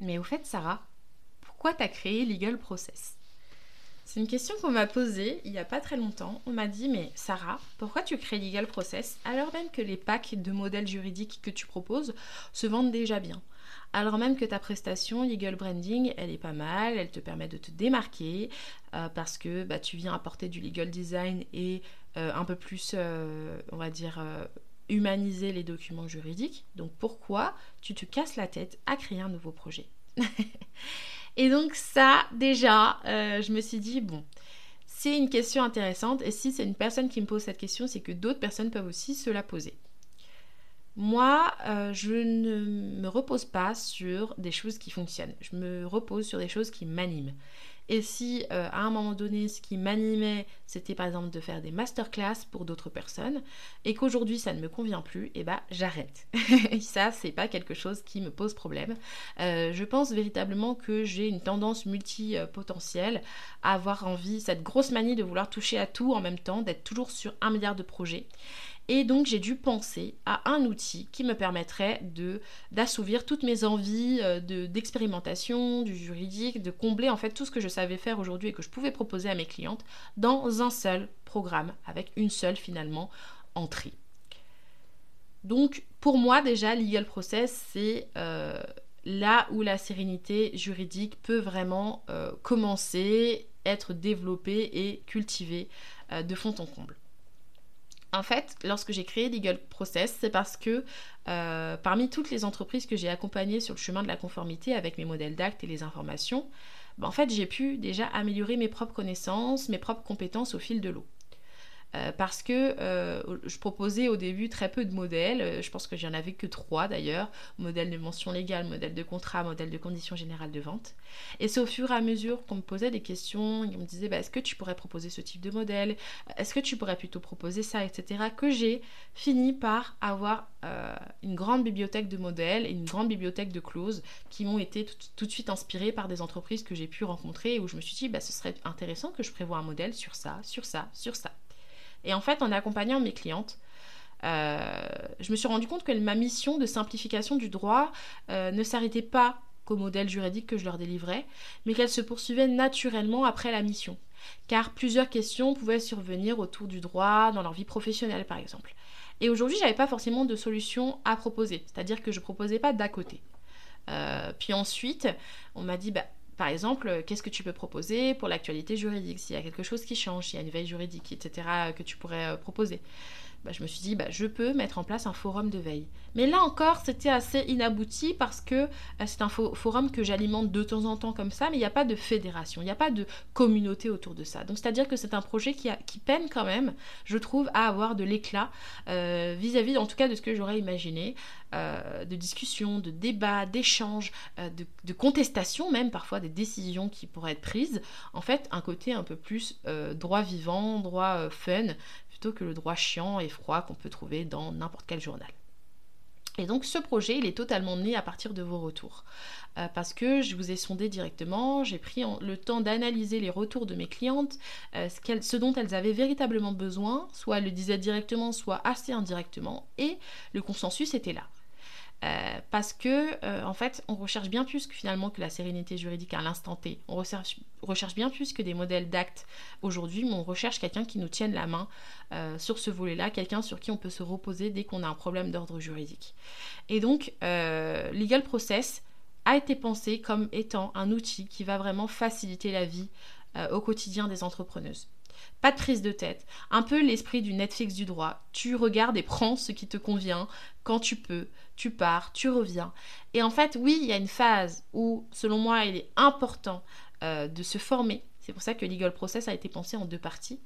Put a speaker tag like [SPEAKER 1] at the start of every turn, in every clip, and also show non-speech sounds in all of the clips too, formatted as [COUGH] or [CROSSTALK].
[SPEAKER 1] Mais au fait, Sarah, pourquoi tu as créé Legal Process? C'est une question qu'on m'a posée il n'y a pas très longtemps. On m'a dit Mais Sarah, pourquoi tu crées Legal Process alors même que les packs de modèles juridiques que tu proposes se vendent déjà bien? Alors même que ta prestation Legal Branding, elle est pas mal, elle te permet de te démarquer euh, parce que bah, tu viens apporter du legal design et euh, un peu plus, euh, on va dire, humaniser les documents juridiques. Donc pourquoi tu te casses la tête à créer un nouveau projet [LAUGHS] Et donc ça, déjà, euh, je me suis dit, bon, c'est une question intéressante, et si c'est une personne qui me pose cette question, c'est que d'autres personnes peuvent aussi se la poser. Moi, euh, je ne me repose pas sur des choses qui fonctionnent. Je me repose sur des choses qui m'animent. Et si euh, à un moment donné, ce qui m'animait, c'était par exemple de faire des masterclass pour d'autres personnes, et qu'aujourd'hui ça ne me convient plus, et eh ben j'arrête. [LAUGHS] ça, c'est pas quelque chose qui me pose problème. Euh, je pense véritablement que j'ai une tendance multipotentielle à avoir envie, cette grosse manie de vouloir toucher à tout en même temps, d'être toujours sur un milliard de projets. Et donc j'ai dû penser à un outil qui me permettrait de d'assouvir toutes mes envies euh, de d'expérimentation, du juridique, de combler en fait tout ce que je savais faire aujourd'hui et que je pouvais proposer à mes clientes dans un seul programme avec une seule finalement entrée. Donc pour moi déjà Legal Process c'est euh, là où la sérénité juridique peut vraiment euh, commencer, être développée et cultivée de fond en comble. En fait, lorsque j'ai créé Legal Process, c'est parce que euh, parmi toutes les entreprises que j'ai accompagnées sur le chemin de la conformité avec mes modèles d'actes et les informations, ben, en fait, j'ai pu déjà améliorer mes propres connaissances, mes propres compétences au fil de l'eau. Euh, parce que euh, je proposais au début très peu de modèles, euh, je pense que j'en avais que trois d'ailleurs, modèle de mention légale, modèle de contrat, modèle de conditions générales de vente. Et c'est au fur et à mesure qu'on me posait des questions, on me disait bah, est-ce que tu pourrais proposer ce type de modèle, est-ce que tu pourrais plutôt proposer ça, etc. que j'ai fini par avoir une grande bibliothèque de modèles et une grande bibliothèque de clauses qui m'ont été tout, de suite inspirées par des entreprises que j'ai pu rencontrer où je me suis dit bah, ce serait intéressant que je prévoie un modèle sur ça, sur ça, sur ça. Et en fait, en accompagnant mes clientes, euh, je me suis rendu compte que ma mission de simplification du droit euh, ne s'arrêtait pas qu'au modèle juridique que je leur délivrais, mais qu'elle se poursuivait naturellement après la mission. Car plusieurs questions pouvaient survenir autour du droit dans leur vie professionnelle, par exemple. Et aujourd'hui, je n'avais pas forcément de solution à proposer, c'est-à-dire que je proposais pas d'à côté. Euh, puis ensuite, on m'a dit, bah, par exemple, euh, qu'est-ce que tu peux proposer pour l'actualité juridique? S'il y a quelque chose qui change, s'il y a une veille juridique, etc., que tu pourrais euh, proposer. Bah, je me suis dit, bah, je peux mettre en place un forum de veille. Mais là encore, c'était assez inabouti parce que euh, c'est un forum que j'alimente de temps en temps comme ça, mais il n'y a pas de fédération, il n'y a pas de communauté autour de ça. Donc c'est-à-dire que c'est un projet qui, peine quand même, je trouve, à avoir de l'éclat euh, vis-à-vis, en tout cas, de ce que j'aurais imaginé, euh, de discussion, de débat, d'échange, de, de, contestation même parfois des décisions qui pourraient être prises. En fait, un côté un peu plus droit vivant, droit fun, que le droit chiant et froid qu'on peut trouver dans n'importe quel journal. Et donc ce projet, il est totalement né à partir de vos retours. Euh, parce que je vous ai sondé directement, j'ai pris le temps d'analyser les retours de mes clientes, euh, ce, ce, dont elles avaient véritablement besoin, soit elles le disaient directement, soit assez indirectement, et le consensus était là. Euh, parce que euh, en fait on recherche bien plus que finalement que la sérénité juridique à l'instant T. On recherche, bien plus que des modèles d'actes aujourd'hui, mais on recherche quelqu'un qui nous tienne la main euh, sur ce volet-là, quelqu'un sur qui on peut se reposer dès qu'on a un problème d'ordre juridique. Et donc Legal Process a été pensé comme étant un outil qui va vraiment faciliter la vie au quotidien des entrepreneuses. Pas de prise de tête. Un peu l'esprit du Netflix du droit. Tu regardes et prends ce qui te convient quand tu peux. Tu pars, tu reviens. Et en fait, oui, il y a une phase où, selon moi, il est important euh, de se former. C'est pour ça que Legal Process a été pensé en deux parties.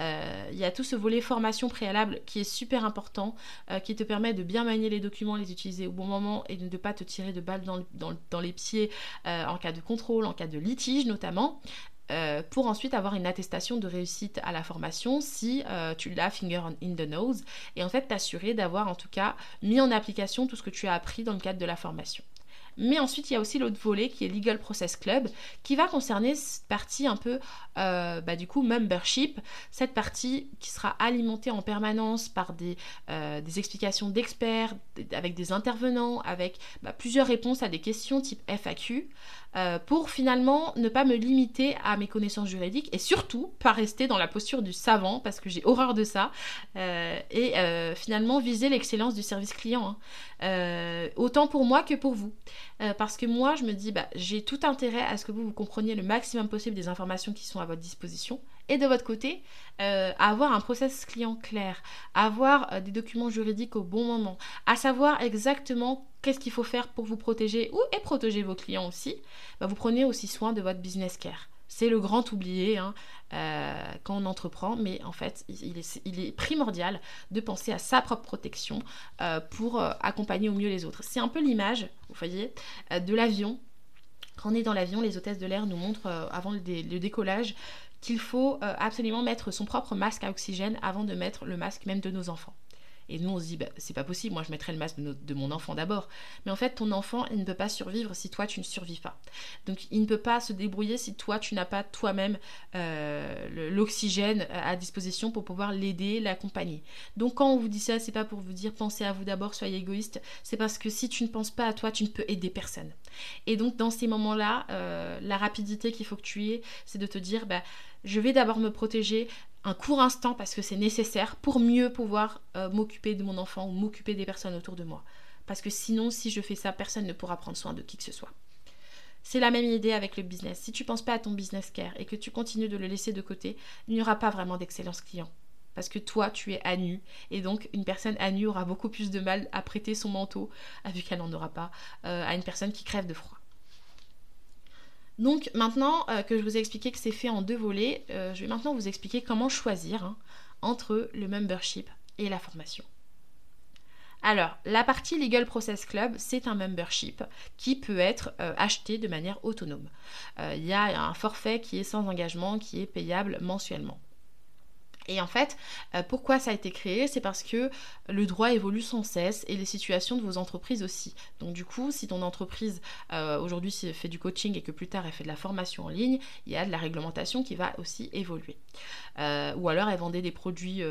[SPEAKER 1] Euh, il y a tout ce volet formation préalable qui est super important, euh, qui te permet de bien manier les documents, les utiliser au bon moment et de ne pas te tirer de balles dans, les pieds en cas de contrôle, en cas de litige notamment. Euh, pour ensuite avoir une attestation de réussite à la formation si euh, tu l'as finger in the nose et en fait t'assurer d'avoir en tout cas mis en application tout ce que tu as appris dans le cadre de la formation. Mais ensuite, il y a aussi l'autre volet qui est Legal Process Club, qui va concerner cette partie un peu, euh, bah, du coup, membership, cette partie qui sera alimentée en permanence par des, euh, des explications d'experts, avec des intervenants, avec bah, plusieurs réponses à des questions type FAQ. Euh, pour finalement ne pas me limiter à mes connaissances juridiques et surtout pas rester dans la posture du savant parce que j'ai horreur de ça et finalement viser l'excellence du service client hein. autant pour moi que pour vous parce que moi je me dis bah, j'ai tout intérêt à ce que vous vous compreniez le maximum possible des informations qui sont à votre disposition et de votre côté, euh, avoir un process client clair, avoir euh, des documents juridiques au bon moment, à savoir exactement qu'est-ce qu'il faut faire pour vous protéger ou et protéger vos clients aussi, bah, vous prenez aussi soin de votre business care. C'est le grand oublié hein, euh, quand on entreprend, mais en fait, il est, primordial de penser à sa propre protection pour accompagner au mieux les autres. C'est un peu l'image, vous voyez, de l'avion. Quand on est dans l'avion, les hôtesses de l'air nous montrent avant le décollage qu'il faut euh, absolument mettre son propre masque à oxygène avant de mettre le masque même de nos enfants. Et nous, on se dit, bah, c'est pas possible, moi je mettrai le masque de, mon enfant d'abord. Mais en fait, ton enfant, il ne peut pas survivre si toi, tu ne survis pas. Donc, il ne peut pas se débrouiller si toi, tu n'as pas toi-même euh, l'oxygène à disposition pour pouvoir l'aider, l'accompagner. Donc, quand on vous dit ça, c'est pas pour vous dire, pensez à vous d'abord, soyez égoïste. C'est parce que si tu ne penses pas à toi, tu ne peux aider personne. Et donc, dans ces moments-là, euh, la rapidité qu'il faut que tu aies, c'est de te dire, bah, je vais d'abord me protéger un court instant parce que c'est nécessaire pour mieux pouvoir euh, m'occuper de mon enfant ou m'occuper des personnes autour de moi. Parce que sinon, si je fais ça, personne ne pourra prendre soin de qui que ce soit. C'est la même idée avec le business. Si tu ne penses pas à ton business care et que tu continues de le laisser de côté, il n'y aura pas vraiment d'excellence client. Parce que toi, tu es à nu. Et donc, une personne à nu aura beaucoup plus de mal à prêter son manteau, vu qu'elle n'en aura pas, euh, à une personne qui crève de froid. Donc maintenant euh, que je vous ai expliqué que c'est fait en deux volets, euh, je vais maintenant vous expliquer comment choisir hein, entre le membership et la formation. Alors, la partie Legal Process Club, c'est un membership qui peut être euh, acheté de manière autonome. Il y a un forfait qui est sans engagement, qui est payable mensuellement. Et en fait, euh, pourquoi ça a été créé? C'est parce que le droit évolue sans cesse et les situations de vos entreprises aussi. Donc du coup, si ton entreprise euh, aujourd'hui fait du coaching et que plus tard elle fait de la formation en ligne, il y a de la réglementation qui va aussi évoluer. Euh, ou alors elle vendait des produits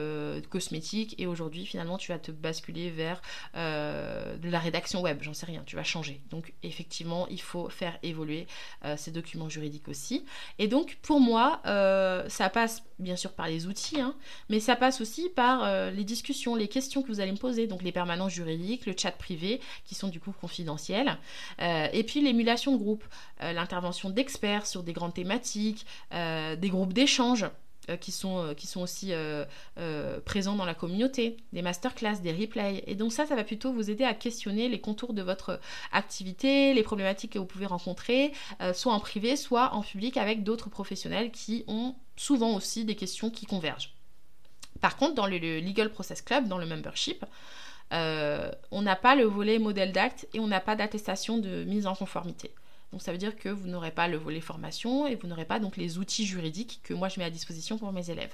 [SPEAKER 1] cosmétiques et aujourd'hui finalement tu vas te basculer vers de la rédaction web, j'en sais rien, tu vas changer. Donc effectivement, il faut faire évoluer ces documents juridiques aussi. Et donc pour moi, ça passe bien sûr par les outils, hein, mais ça passe aussi par euh, les discussions, les questions que vous allez me poser, donc les permanences juridiques, le chat privé, qui sont du coup confidentiels, euh, et puis l'émulation de groupe, euh, l'intervention d'experts sur des grandes thématiques, des groupes d'échange. Qui, sont, qui sont aussi présents dans la communauté, des masterclass, des replays. Et donc ça, ça va plutôt vous aider à questionner les contours de votre activité, les problématiques que vous pouvez rencontrer, soit en privé, soit en public avec d'autres professionnels qui ont souvent aussi des questions qui convergent. Par contre, dans le, Legal Process Club, dans le membership, on n'a pas le volet modèle d'acte et on n'a pas d'attestation de mise en conformité. Donc ça veut dire que vous n'aurez pas le volet formation et vous n'aurez pas donc les outils juridiques que moi je mets à disposition pour mes élèves.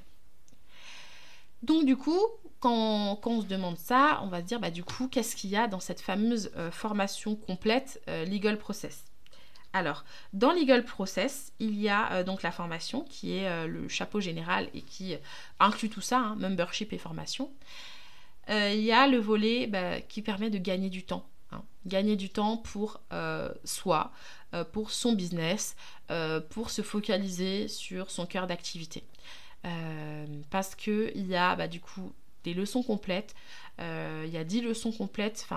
[SPEAKER 1] Donc du coup, quand, on se demande ça, on va se dire bah du coup qu'est-ce qu'il y a dans cette fameuse euh, formation complète euh, Legal Process? Alors, dans Legal Process, il y a euh, donc la formation qui est le chapeau général et qui inclut tout ça, hein, membership et formation. il y a le volet bah, qui permet de gagner du temps. Hein. gagner du temps pour soi, euh, pour son business, euh, pour se focaliser sur son cœur d'activité. Euh, parce qu'il y a bah, du coup des leçons complètes. il y a 10 leçons complètes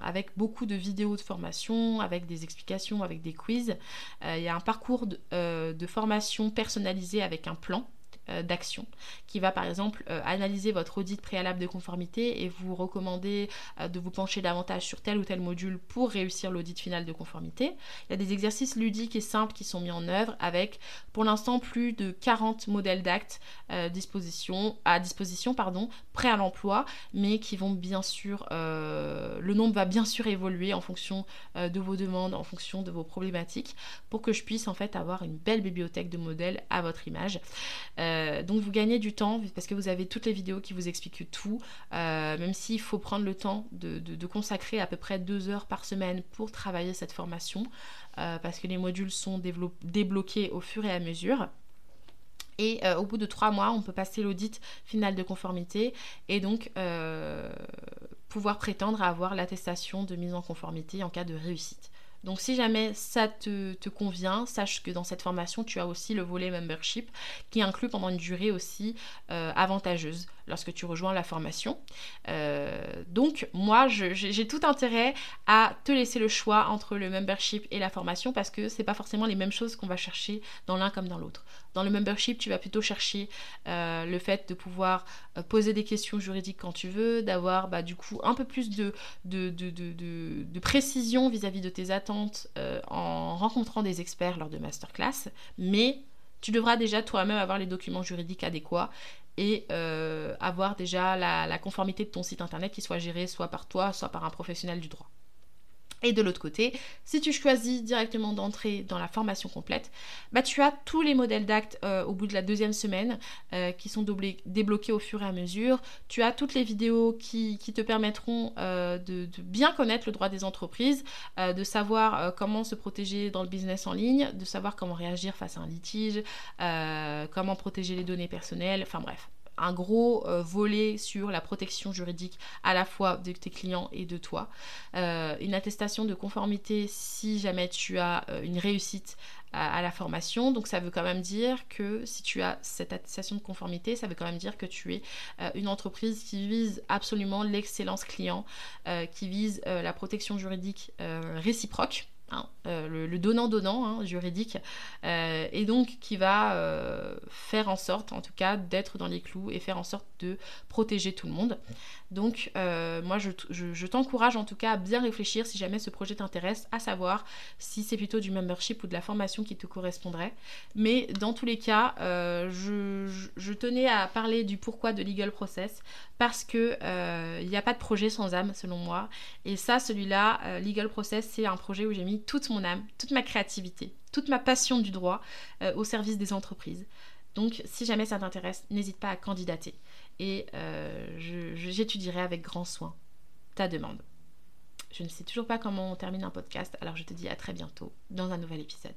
[SPEAKER 1] avec beaucoup de vidéos de formation, avec des explications, avec des quiz. il y a un parcours de formation personnalisé avec un plan euh, d'action qui va par exemple euh, analyser votre audit préalable de conformité et vous recommander euh, de vous pencher davantage sur tel ou tel module pour réussir l'audit final de conformité. Il y a des exercices ludiques et simples qui sont mis en œuvre avec pour l'instant plus de 40 modèles d'actes disposition, à disposition pardon, prêts à l'emploi, mais qui vont bien sûr, le nombre va bien sûr évoluer en fonction de vos demandes, en fonction de vos problématiques, pour que je puisse en fait avoir une belle bibliothèque de modèles à votre image. Donc vous gagnez du temps parce que vous avez toutes les vidéos qui vous expliquent tout, même s'il faut prendre le temps de, consacrer à peu près deux heures par semaine pour travailler cette formation, parce que les modules sont débloqués au fur et à mesure. Et au bout de trois mois, on peut passer l'audit final de conformité et donc pouvoir prétendre avoir l'attestation de mise en conformité en cas de réussite. Donc si jamais ça te, convient, sache que dans cette formation, tu as aussi le volet membership qui inclut pendant une durée aussi euh, avantageuse lorsque tu rejoins la formation. Euh, donc moi, j'ai tout intérêt à te laisser le choix entre le membership et la formation parce que c'est pas forcément les mêmes choses qu'on va chercher dans l'un comme dans l'autre. Dans le membership, tu vas plutôt chercher euh, le fait de pouvoir euh, poser des questions juridiques quand tu veux, d'avoir bah, du coup un peu plus de précision vis-à-vis de tes attentes en rencontrant des experts lors de masterclass, mais tu devras déjà toi-même avoir les documents juridiques adéquats et euh, avoir déjà la, conformité de ton site internet qui soit géré soit par toi, soit par un professionnel du droit. Et de l'autre côté, si tu choisis directement d'entrer dans la formation complète, bah tu as tous les modèles d'actes euh, au bout de la deuxième semaine euh, qui sont débloqués au fur et à mesure. Tu as toutes les vidéos qui, te permettront euh, de, bien connaître le droit des entreprises, de savoir comment se protéger dans le business en ligne, de savoir comment réagir face à un litige, comment protéger les données personnelles, enfin bref un gros euh, volet sur la protection juridique à la fois de tes clients et de toi. Euh, une attestation de conformité si jamais tu as euh, une réussite à, la formation. Donc ça veut quand même dire que si tu as cette attestation de conformité, ça veut quand même dire que tu es une entreprise qui vise absolument l'excellence client, qui vise la protection juridique réciproque. Hein, euh, le, donnant-donnant hein, juridique, euh, et donc qui va euh, faire en sorte, en tout cas, d'être dans les clous et faire en sorte de protéger tout le monde. Donc, moi, je, t'encourage en tout cas à bien réfléchir si jamais ce projet t'intéresse, à savoir si c'est plutôt du membership ou de la formation qui te correspondrait. Mais dans tous les cas, je, je, tenais à parler du pourquoi de Legal Process parce que il n'y a pas de projet sans âme, selon moi. Et ça, celui-là, Legal Process, c'est un projet où j'ai toute mon âme, toute ma créativité, toute ma passion du droit euh, au service des entreprises. Donc si jamais ça t'intéresse, n'hésite pas à candidater et euh, j'étudierai avec grand soin ta demande. Je ne sais toujours pas comment on termine un podcast, alors je te dis à très bientôt dans un nouvel épisode.